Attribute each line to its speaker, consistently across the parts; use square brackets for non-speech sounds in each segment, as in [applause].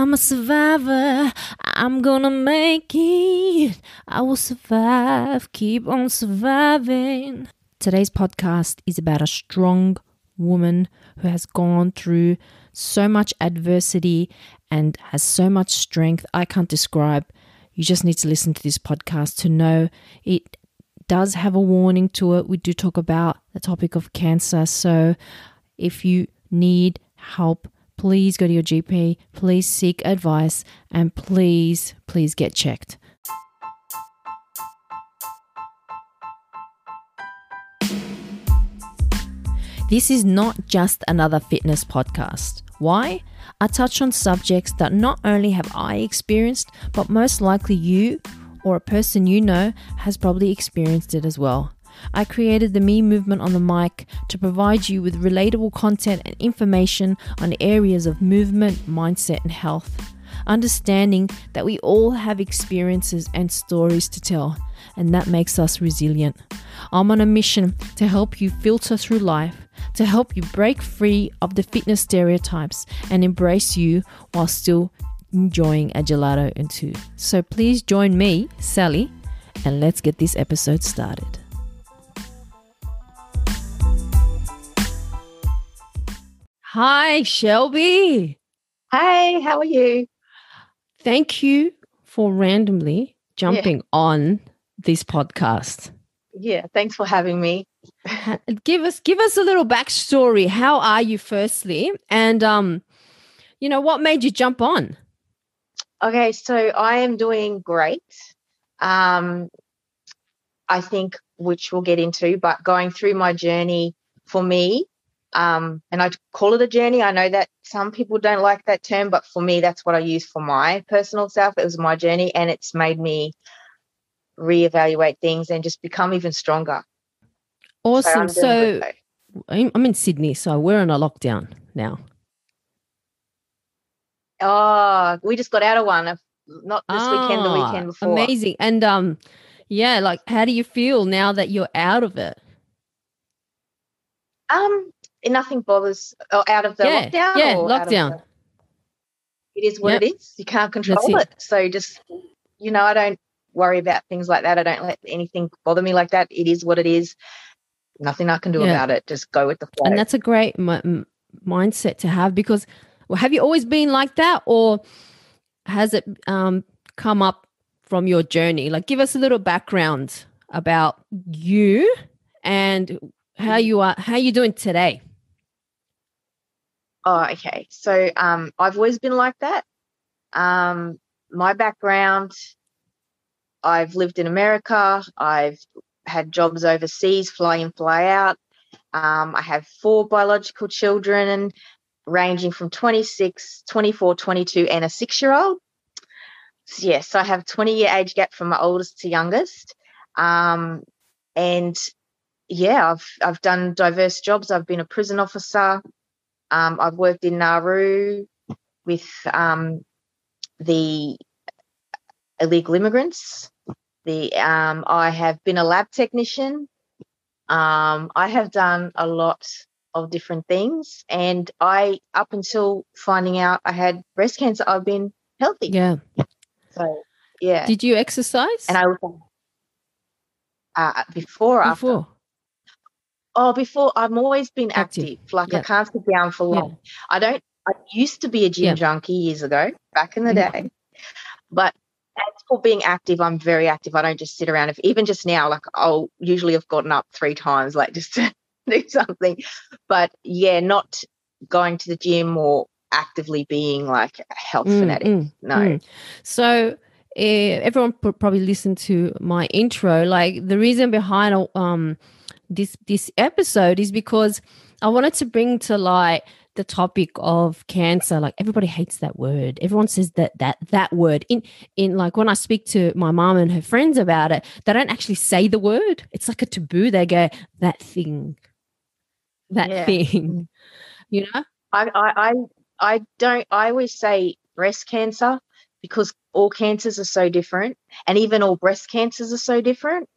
Speaker 1: I'm a survivor. I'm gonna make it. I will survive. Keep on surviving. Today's podcast is about a strong woman who has gone through so much adversity and has so much strength I can't describe. You just need to listen to this podcast to know it does have a warning to it. We do talk about the topic of cancer. So if you need help, please go to your GP, please seek advice, and please, please get checked. This is not just another fitness podcast. Why? I touch on subjects that not only have I experienced, but most likely you or a person you know has probably experienced it as well. I created the Me Movement on the mic to provide you with relatable content and information on areas of movement, mindset, and health. Understanding that we all have experiences and stories to tell, and that makes us resilient. I'm on a mission to help you filter through life, to help you break free of the fitness stereotypes and embrace you while still enjoying a gelato and two. So please join me, Sally, and let's get this episode started. Hi, Shelby.
Speaker 2: Hey, how are you?
Speaker 1: Thank you for randomly jumping yeah. on this podcast.
Speaker 2: Yeah, thanks for having me.
Speaker 1: give us give us a little backstory. How are you firstly? And um, you know, what made you jump on?
Speaker 2: Okay, so I am doing great. Um, I think which we'll get into, but going through my journey for me um, and I call it a journey. I know that some people don't like that term, but for me, that's what I use for my personal self. It was my journey, and it's made me reevaluate things and just become even stronger.
Speaker 1: Awesome. So, so I'm in Sydney, so we're in a lockdown now.
Speaker 2: Oh, we just got out of one. Not this ah, weekend, the weekend ah, before.
Speaker 1: Amazing. And um, yeah, like how do you feel now that you're out of it?
Speaker 2: Um, nothing bothers oh, out of the
Speaker 1: yeah,
Speaker 2: lockdown.
Speaker 1: Yeah, lockdown.
Speaker 2: The, it is what yep. it is. You can't control it. it. So just you know, I don't worry about things like that. I don't let anything bother me like that. It is what it is. Nothing I can do yeah. about it. Just go with the flow.
Speaker 1: And that's a great m- mindset to have because, well, have you always been like that, or has it um, come up from your journey? Like, give us a little background about you and how you are. How you doing today?
Speaker 2: Oh, okay. So um, I've always been like that. Um, my background, I've lived in America. I've had jobs overseas, fly in, fly out. Um, I have four biological children, ranging from 26, 24, 22, and a six year old. So yes, I have 20 year age gap from my oldest to youngest. Um, and yeah, I've I've done diverse jobs. I've been a prison officer. Um, I've worked in Nauru with um, the illegal immigrants. The um, I have been a lab technician. Um, I have done a lot of different things, and I up until finding out I had breast cancer, I've been healthy.
Speaker 1: Yeah.
Speaker 2: So yeah.
Speaker 1: Did you exercise?
Speaker 2: And I was uh, before, before. After? Oh, before I've always been active. active. Like I can't sit down for long. I don't. I used to be a gym junkie years ago, back in the mm-hmm. day. But as for being active, I'm very active. I don't just sit around. If even just now, like I'll usually have gotten up three times, like [laughs] just to do something. But yeah, not going to the gym or actively being like a health mm, fanatic. Mm, no. Mm.
Speaker 1: So uh, everyone probably listened to my intro. Like the reason behind um this this episode is because I wanted to bring to light the topic of cancer. Like everybody hates that word. Everyone says that that that word. In in like when i speak to my mom and her friends about it they don't actually say the word. It's like a taboo. They go that thing. That yeah. thing. Mm. You know?
Speaker 2: I, I i i don't i always say breast cancer because all cancers are so different and even all breast cancers are so different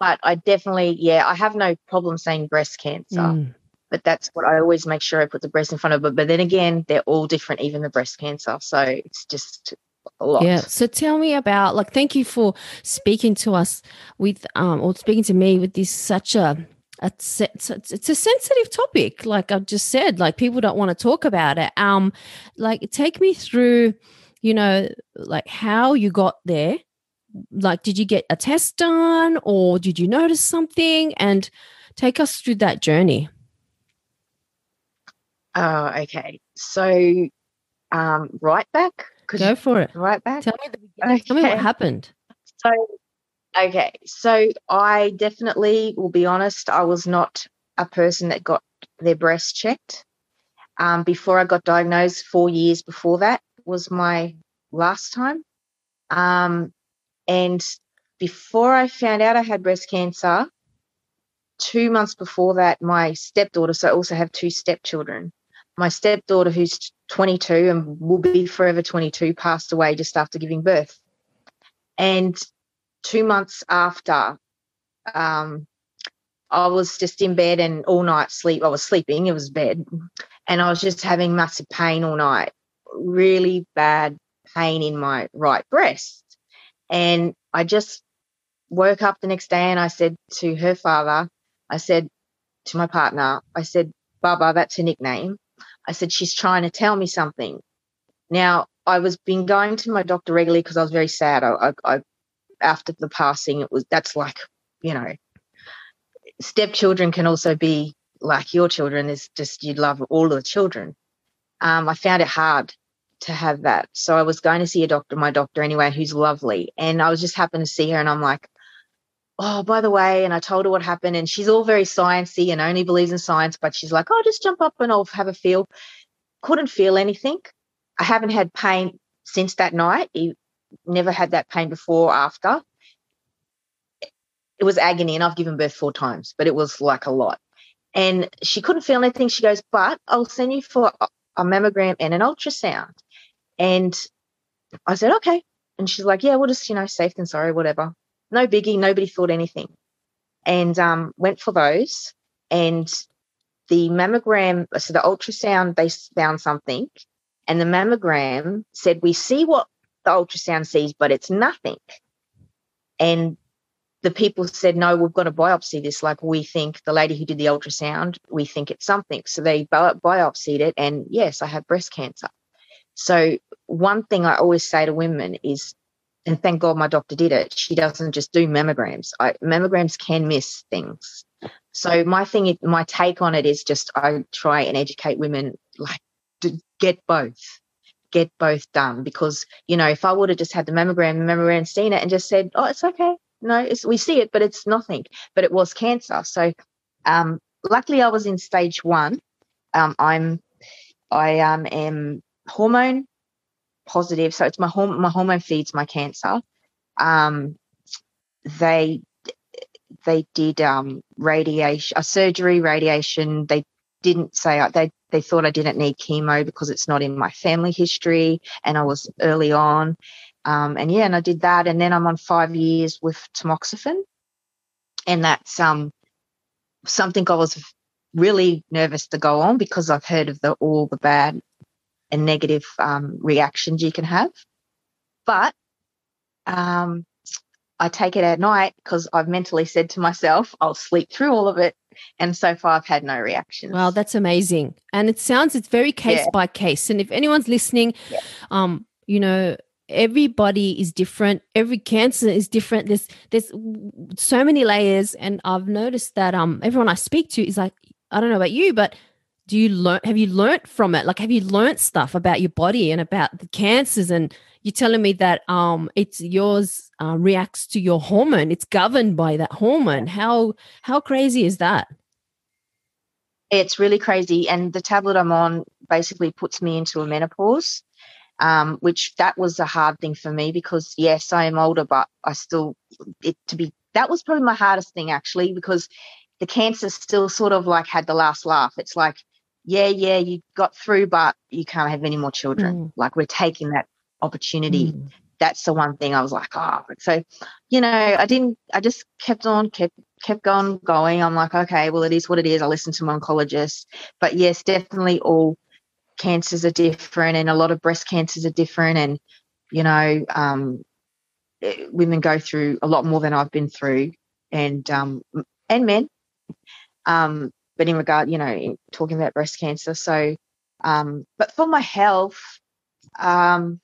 Speaker 2: but I definitely, yeah, I have no problem saying breast cancer. Mm. but that's what I always make sure I put the breast in front of. But but then again, they're all different, even the breast cancer. So it's just a lot.
Speaker 1: Yeah. So tell me about like thank you for speaking to us with um or speaking to me with this such a it's, it's, it's a sensitive topic like i've just said like people don't want to talk about it um like take me through you know like how you got there like did you get a test done or did you notice something and take us through that journey
Speaker 2: oh okay so um right back
Speaker 1: Go for it.
Speaker 2: Right back.
Speaker 1: Tell me the beginning. Okay. Tell me what happened.
Speaker 2: So, okay, so I definitely will be honest. I was not a person that got their breast checked. Um, before I got diagnosed, four years before that was my last time. Um, and before I found out I had breast cancer, two months before that, my stepdaughter, so I also have two stepchildren, my stepdaughter, who's 22 and will be forever 22, passed away just after giving birth. And two months after, um, I was just in bed and all night sleep. I was sleeping, it was bed, and I was just having massive pain all night, really bad pain in my right breast. And I just woke up the next day and I said to her father, I said to my partner, I said, Baba, that's her nickname. I said, she's trying to tell me something. Now, I was been going to my doctor regularly because I was very sad. I, I, I, after the passing, it was that's like, you know, stepchildren can also be like your children. Is just you love all of the children. Um, I found it hard to have that, so I was going to see a doctor, my doctor anyway, who's lovely, and I was just happened to see her, and I'm like, oh, by the way, and I told her what happened, and she's all very sciencey and only believes in science, but she's like, oh, just jump up and I'll have a feel. Couldn't feel anything. I haven't had pain since that night. Never had that pain before or after. It was agony, and I've given birth four times, but it was like a lot. And she couldn't feel anything. She goes, but I'll send you for a mammogram and an ultrasound. And I said, okay. And she's like, yeah, we'll just, you know, safe than sorry, whatever no biggie. Nobody thought anything. And um, went for those. And the mammogram, so the ultrasound, they found something. And the mammogram said, We see what the ultrasound sees, but it's nothing. And the people said, No, we've got to biopsy this. Like, we think the lady who did the ultrasound, we think it's something. So they bi- biopsied it. And yes, I have breast cancer. So, one thing I always say to women is and thank God my doctor did it. She doesn't just do mammograms. I, mammograms can miss things. So my thing, my take on it is just I try and educate women like to get both, get both done because you know if I would have just had the mammogram, the mammogram seen it and just said, oh, it's okay. No, it's, we see it, but it's nothing. But it was cancer. So um, luckily I was in stage one. Um, I'm I um, am hormone positive. So it's my home, my hormone feeds my cancer. Um, they they did um, radiation, a surgery, radiation. They didn't say they they thought I didn't need chemo because it's not in my family history, and I was early on. Um, and yeah, and I did that, and then I'm on five years with tamoxifen, and that's um something I was really nervous to go on because I've heard of the all the bad and negative um, reactions you can have. But um, I take it at night because I've mentally said to myself, I'll sleep through all of it. And so far, I've had no reactions.
Speaker 1: Wow, that's amazing. And it sounds it's very case yeah. by case. And if anyone's listening, yeah. um, you know, everybody is different. Every cancer is different. There's there's so many layers, and I've noticed that um everyone I speak to is like, I don't know about you, but do you learn have you learnt from it? Like have you learnt stuff about your body and about the cancers? And you're telling me that um it's yours uh, reacts to your hormone. It's governed by that hormone. How how crazy is that?
Speaker 2: It's really crazy. And the tablet i'm on basically puts me into a menopause um, which that was a hard thing for me because yes i am older but i still it to be that was probably my hardest thing actually because the cancer still sort of like had the last laugh. It's like yeah, yeah, you got through, but you can't have any more children. Mm. Like we're taking that opportunity. Mm. That's the one thing I was like, oh, so, you know, I didn't, I just kept on, kept kept on going. I'm like, okay, well, it is what it is. I listened to my oncologist. But yes, definitely all cancers are different and a lot of breast cancers are different. And, you know, um, eh, women go through a lot more than I've been through and, um, and men. Um, but in regard, you know, talking about breast cancer. So, um, but for my health, um,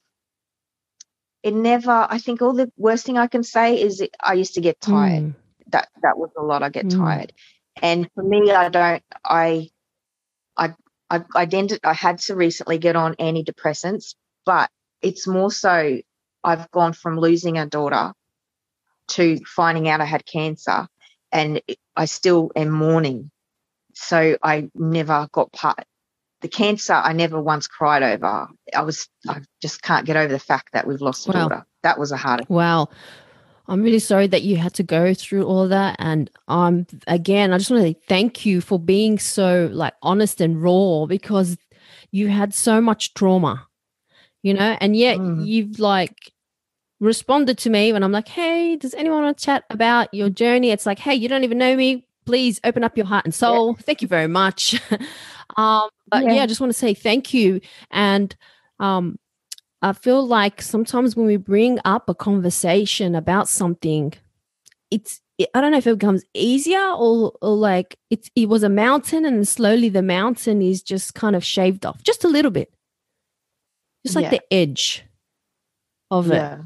Speaker 2: it never, I think all the worst thing I can say is I used to get tired. Mm that that was a lot. I get mm. tired, and for me, I don't. I I I I, I had to recently get on antidepressants, but it's more so I've gone from losing a daughter to finding out I had cancer, and I still am mourning. So I never got part. The cancer I never once cried over. I was I just can't get over the fact that we've lost a wow. daughter. That was a hard.
Speaker 1: Wow. I'm really sorry that you had to go through all of that. And um, again, I just want to thank you for being so like honest and raw because you had so much trauma, you know, and yet mm. you've like responded to me when I'm like, hey, does anyone want to chat about your journey? It's like, hey, you don't even know me. Please open up your heart and soul. Yeah. Thank you very much. [laughs] um, but yeah. yeah, I just want to say thank you. And um, I feel like sometimes when we bring up a conversation about something, it's I don't know if it becomes easier or, or like it's it was a mountain and slowly the mountain is just kind of shaved off just a little bit, just like yeah. the edge of yeah. it.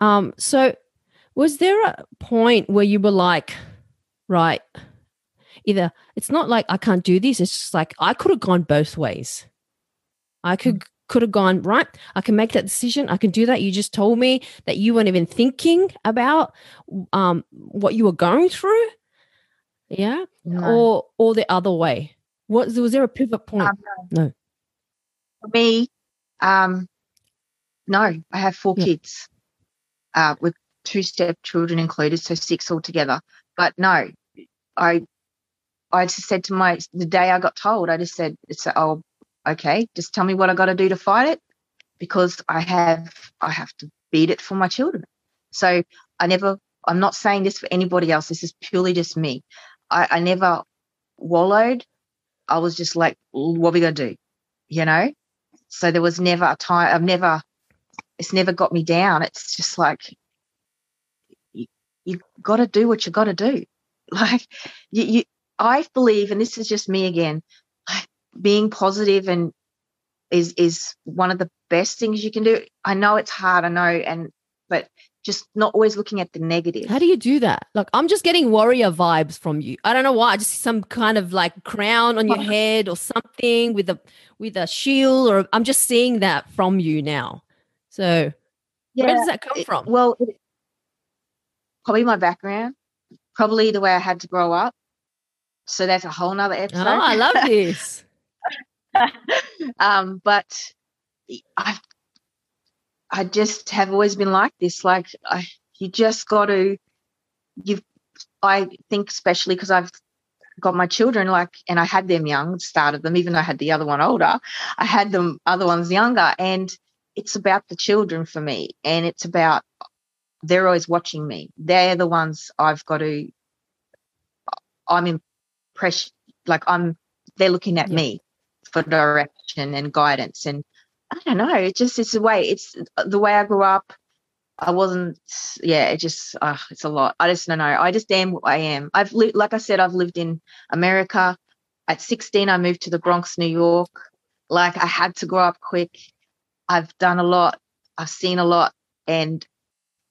Speaker 1: Um, so was there a point where you were like, right, either it's not like I can't do this, it's just like I could have gone both ways. I could mm could have gone right i can make that decision i can do that you just told me that you weren't even thinking about um what you were going through yeah no. or or the other way what was there a pivot point um, no.
Speaker 2: for me um no i have four yeah. kids uh with two stepchildren included so six altogether but no i i just said to my the day i got told i just said it's oh okay, just tell me what I got to do to fight it because I have I have to beat it for my children. So I never I'm not saying this for anybody else. This is purely just me. I, I never wallowed. I was just like, what we gonna do? You know? So there was never a time I've never it's never got me down. It's just like you, you gotta do what you gotta do. [laughs] Like you, you I believe, and this is just me again, like being positive and is is one of the best things you can do. I know it's hard, I know, and but just not always looking at the negative.
Speaker 1: How do you do that? Like I'm just getting warrior vibes from you. I don't know why. I just see some kind of like crown on your oh. head or something with a with a shield, or I'm just seeing that from you now. So yeah, where does that come from?
Speaker 2: It, well, it, probably my background, probably the way I had to grow up. So that's a whole nother episode. Oh,
Speaker 1: I love [laughs] this.
Speaker 2: um, but I, I just have always been like this. Like I, you just got to, you. I think especially because I've got my children like, and I had them young, started them, even though I had the other one older. I had them other ones younger, and it's about the children for me, and it's about they're always watching me. They're the ones I've got to. I'm impressed. Like I'm, they're looking at yeah. me for direction and guidance. And I don't know, it just it's the way it's the way I grew up. I wasn't, yeah, it just, uh, it's a lot. I just don't know. I just am what I am. I've lived, like I said, I've lived in America. At 16, I moved to the Bronx, New York. Like I had to grow up quick. I've done a lot. I've seen a lot. And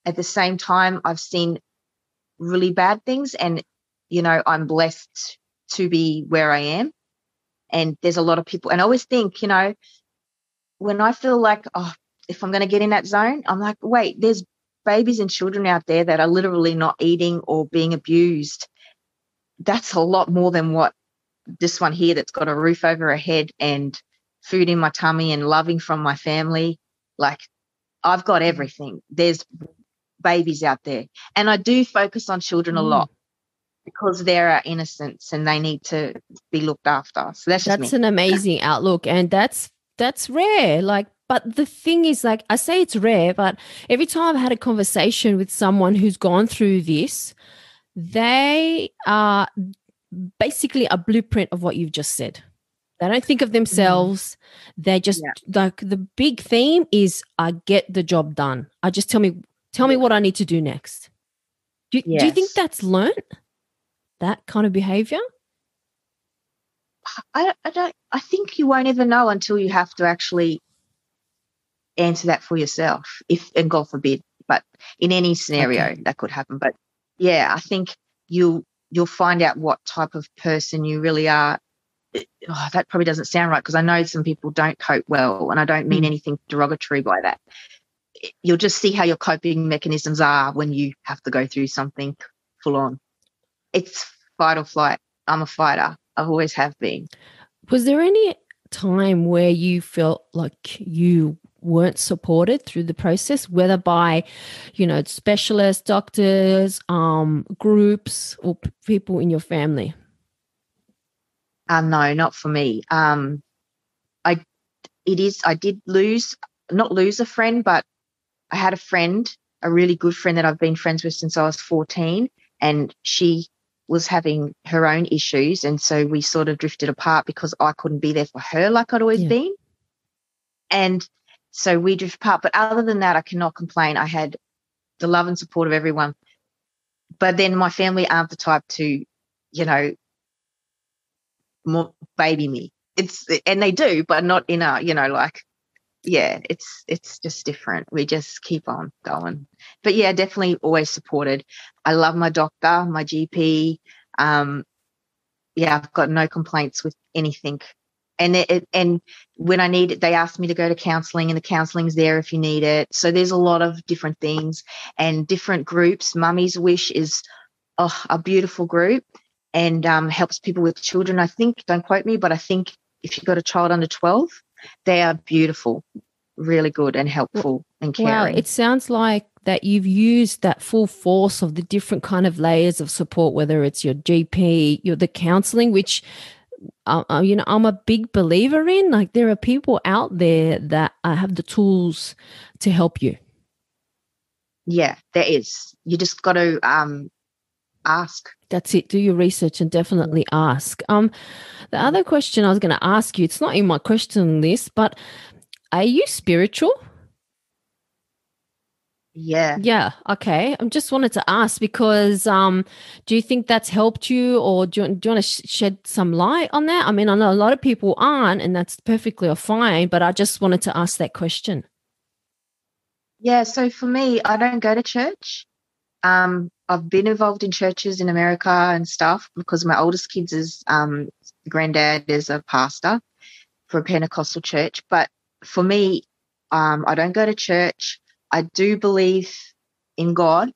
Speaker 2: at the same time, I've seen really bad things. And, you know, I'm blessed to be where I am. And there's a lot of people and i always think you know when i feel like oh if i'm going to get in that zone i'm like wait there's babies and children out there that are literally not eating or being abused. That's a lot more than what this one here that's got a roof over her head and food in my tummy and loving from my family. Like i've got everything. There's babies out there and i do focus on children a mm. lot because they're our innocents and they need to be looked after. So that's
Speaker 1: that's an amazing outlook, and that's that's rare. Like, but the thing is, like, I say it's rare, but every time I've had a conversation with someone who's gone through this, they are basically a blueprint of what you've just said. They don't think of themselves. Mm. They just yeah. like the big theme is I get the job done. I just tell me tell me what I need to do next. Do, yes. do you think that's learned? That kind of behavior?
Speaker 2: I, I don't I think you won't ever know until you have to actually answer that for yourself. If and God forbid, but in any scenario okay. that could happen. But yeah, I think you'll you'll find out what type of person you really are. Oh, that probably doesn't sound right because I know some people don't cope well, and I don't mean mm. anything derogatory by that. You'll just see how your coping mechanisms are when you have to go through something full on. It's fight or flight. I'm a fighter. I've always have been.
Speaker 1: Was there any time where you felt like you weren't supported through the process, whether by, you know, specialists, doctors, um, groups, or p- people in your family?
Speaker 2: Uh, no, not for me. Um, I, it is. I did lose, not lose a friend, but I had a friend, a really good friend that I've been friends with since I was fourteen, and she was having her own issues, and so we sort of drifted apart because I couldn't be there for her like I'd always yeah. been. And so we drift apart. But other than that, I cannot complain. I had the love and support of everyone. But then my family aren't the type to, you know, more baby me. It's and they do, but not in a, you know, like yeah, it's it's just different. We just keep on going. But yeah, definitely always supported. I love my doctor, my GP. Um, yeah, I've got no complaints with anything and it, and when I need it, they ask me to go to counselling, and the counselling's there if you need it. So there's a lot of different things and different groups. Mummy's Wish is oh, a beautiful group and um, helps people with children. I think, don't quote me, but I think if you've got a child under 12, they are beautiful, really good and helpful and caring.
Speaker 1: Wow, it sounds like that you've used that full force of the different kind of layers of support, whether it's your GP, your the counselling, which uh, uh, you know, I'm a big believer in. Like, there are people out there that uh, have the tools to help you.
Speaker 2: Yeah, there is. You just got to um, ask.
Speaker 1: That's it. Do your research and definitely ask. Um, the other question I was going to ask you, it's not in my question list, but are you spiritual?
Speaker 2: Yeah.
Speaker 1: Yeah. Okay. I just wanted to ask because um, do you think that's helped you or do you, do you want to sh- shed some light on that? I mean, I know a lot of people aren't, and that's perfectly fine, but I just wanted to ask that question.
Speaker 2: Yeah. So for me, I don't go to church. Um, I've been involved in churches in America and stuff because my oldest kids is um, granddad is a pastor for a Pentecostal church. But for me, um, I don't go to church. I do believe in God.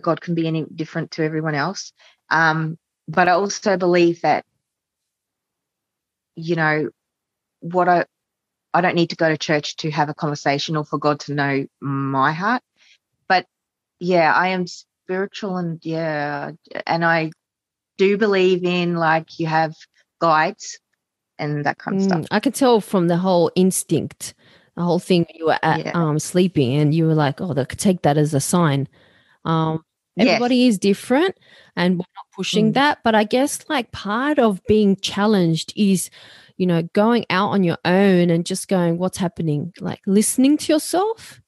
Speaker 2: God can be any different to everyone else. Um, but I also believe that, you know, what I I don't need to go to church to have a conversation or for God to know my heart. Yeah, I am spiritual and yeah, and I do believe in like you have guides and that kind of mm, stuff.
Speaker 1: I can tell from the whole instinct the whole thing you were at, yeah. um, sleeping and you were like, oh, they could take that as a sign. Um, everybody yes. is different and we're not pushing mm. that. But I guess like part of being challenged is, you know, going out on your own and just going, what's happening? Like listening to yourself.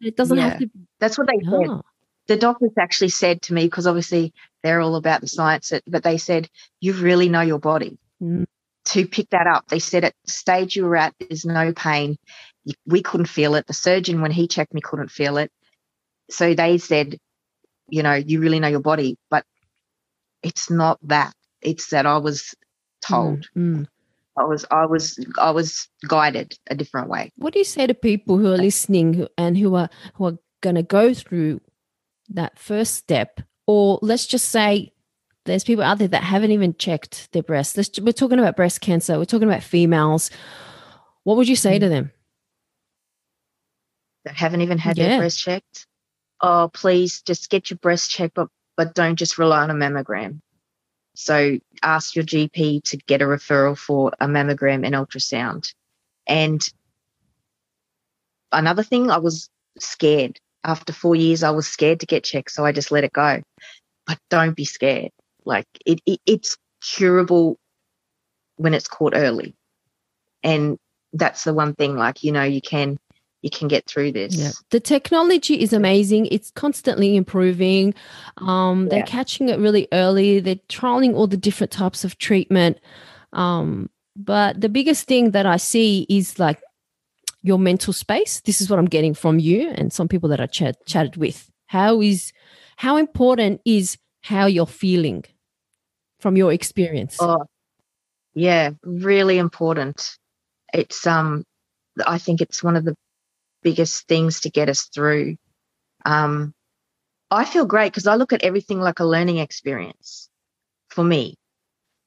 Speaker 1: It doesn't yeah. have to. Be.
Speaker 2: That's what they said. The doctors actually said to me, because obviously they're all about the science, but they said, you really know your body. Mm to pick that up. They said at the stage you were at, there's no pain. We couldn't feel it. The surgeon, when he checked me, couldn't feel it. So they said, you know, you really know your body, but it's not that. It's that I was told. Mm, mm. I was I was I was guided a different way.
Speaker 1: What do you say to people who are listening and who are who are going to go through that first step or let's just say there's people out there that haven't even checked their breasts. Let's, we're talking about breast cancer. We're talking about females. What would you say mm. to them?
Speaker 2: That haven't even had yeah. their breast checked. Oh, please just get your breast checked, but but don't just rely on a mammogram. So ask your GP to get a referral for a mammogram and ultrasound. And another thing, I was scared. after four years, I was scared to get checked, so I just let it go. But don't be scared. Like it, it it's curable when it's caught early, and that's the one thing. Like you know, you can you can get through this.
Speaker 1: Yeah. The technology is amazing. It's constantly improving. Um, they're catching it really early. They're trialing all the different types of treatment. Um, but the biggest thing that I see is like your mental space. This is what I'm getting from you and some people that I chat, chatted with. How is how important is how you're feeling from your experience?
Speaker 2: Oh, yeah, really important. It's um, I think it's one of the biggest things to get us through. Um, I feel great because I look at everything like a learning experience for me,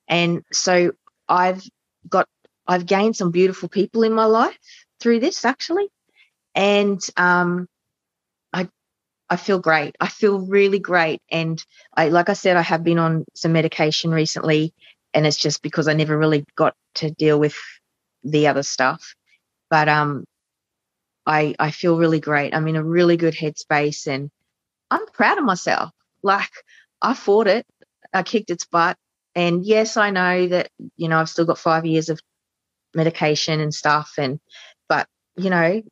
Speaker 2: and so I've got I've gained some beautiful people in my life through this actually, and um, I I feel great. I feel really great, and I like I said I have been on some medication recently, and it's just because I never really got to deal with the other stuff. But um, I I feel really great. I'm in a really good headspace, and I'm proud of myself. Like I fought it, I kicked its butt, and yes, I know that you know I've still got five years of medication and stuff, and but you know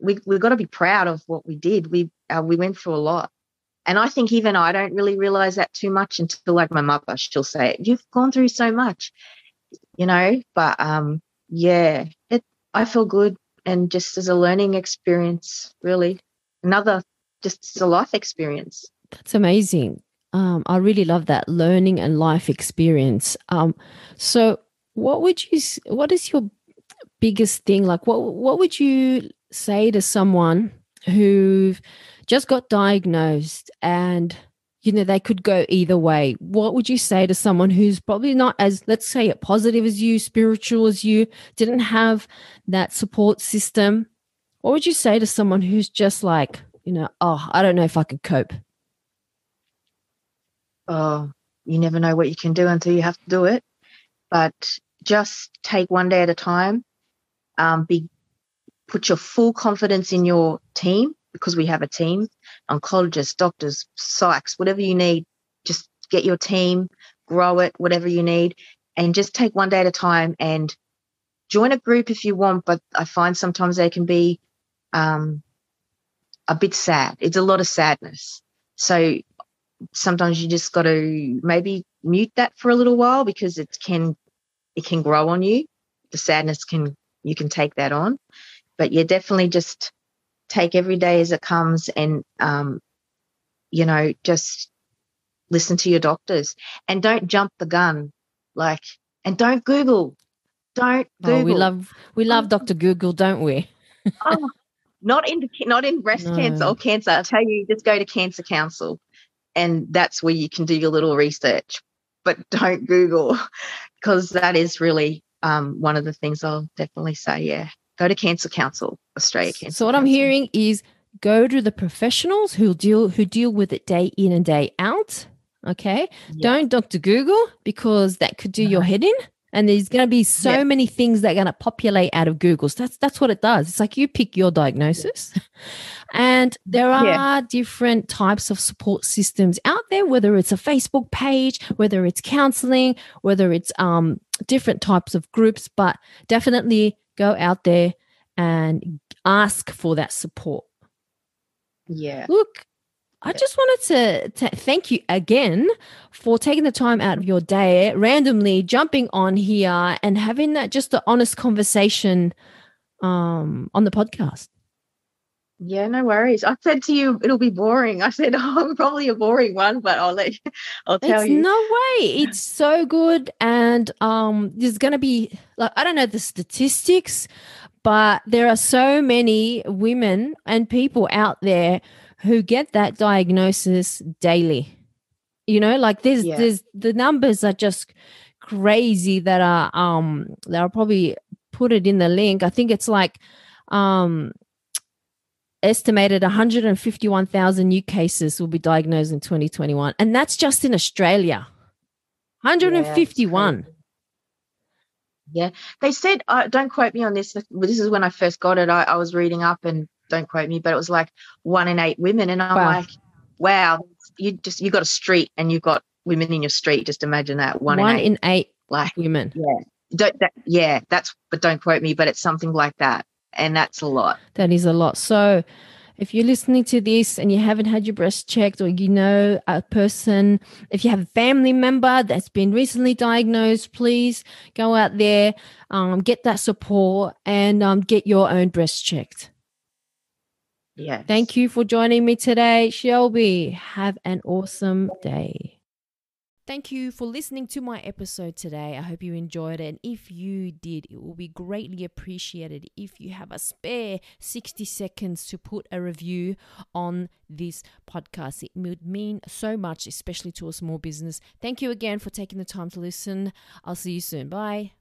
Speaker 2: we we've got to be proud of what we did. We uh, we went through a lot. And I think even I don't really realize that too much until like my mother, she'll say, You've gone through so much, you know. But um, yeah, it I feel good and just as a learning experience, really. Another just as a life experience.
Speaker 1: That's amazing. Um, I really love that learning and life experience. Um, so, what would you? What is your biggest thing? Like, what what would you say to someone who just got diagnosed and you know they could go either way? What would you say to someone who's probably not as let's say it positive as you, spiritual as you, didn't have that support system? What would you say to someone who's just like, you know, oh, I don't know if I could cope?
Speaker 2: Oh, you never know what you can do until you have to do it. But just take one day at a time. Um, be put your full confidence in your team because we have a team, oncologists, doctors, psychs, whatever you need. Just get your team, grow it, whatever you need, and just take one day at a time and join a group if you want. But I find sometimes they can be um, a bit sad. It's a lot of sadness. So sometimes you just got to maybe mute that for a little while because it can it can grow on you the sadness can you can take that on but yeah definitely just take every day as it comes and um you know just listen to your doctors and don't jump the gun like and don't google don't google
Speaker 1: Oh, we love we love Dr. Google, don't we?
Speaker 2: oh, not in not in breast cancer or cancer. I'll tell you, just go to Cancer Council, and that's where you can do your little research. But [laughs] don't Google, because that is really um, one of the things I'll definitely say. Yeah, go to Cancer Council, Australia Cancer.
Speaker 1: So what I'm hearing is go to the professionals who deal who deal with it day in and day out. Okay.
Speaker 2: Yeah.
Speaker 1: Don't Dr. Google because that could do your
Speaker 2: No.
Speaker 1: head in. And there's going to be so
Speaker 2: Yeah.
Speaker 1: many things that are going to populate out of Google's. That's that's what it does. It's like you pick your diagnosis, [laughs] and there are different types of support systems out there. Whether it's a Facebook page, whether it's counseling, whether it's um different types of groups, but definitely go out there and ask for that support.
Speaker 2: Yeah,
Speaker 1: Look, I just wanted to, to thank you again for taking the time out of your day, randomly jumping on here and having that just the honest conversation um, on the podcast.
Speaker 2: Yeah, no worries. I said to you, it'll be boring. I said, oh, [laughs] I'm probably a boring one, but I'll let you, [laughs] I'll tell
Speaker 1: It's
Speaker 2: you.
Speaker 1: no way. It's so good. And um, there's going to be, like, I don't know the statistics, but there are so many women and people out there who get that diagnosis daily. You know, like there's,
Speaker 2: Yeah.
Speaker 1: there's the numbers are just crazy that are, um, that I'll probably put it in the link. I think it's like, um, estimated 151,000 new cases will be diagnosed in 2021. And that's just in Australia. 151.
Speaker 2: crazy. Yeah, they said, uh, don't quote me on this. This is when I first got it. I, I was reading up, and don't quote me, but it was like one in eight women. And I'm
Speaker 1: Wow.
Speaker 2: like, wow, you just, you got a street and you've got women in your street. Just imagine that one,
Speaker 1: One
Speaker 2: in eight.
Speaker 1: in eight
Speaker 2: like,
Speaker 1: women.
Speaker 2: yeah, don't, that, yeah, that's, but don't quote me, but it's something like that. And that's a lot.
Speaker 1: That is a lot. So, if you're listening to this and you haven't had your breast checked, or you know a person, if you have a family member that's been recently diagnosed, please go out there, um, get that support, and um, get your own breast checked.
Speaker 2: Yeah.
Speaker 1: Thank you for joining me today, Shelby. Have an awesome day. Thank you for listening to my episode today. I hope you enjoyed it. And if you did, it will be greatly appreciated if you have a spare 60 seconds to put a review on this podcast. It would mean so much, especially to a small business. Thank you again for taking the time to listen. I'll see you soon. Bye.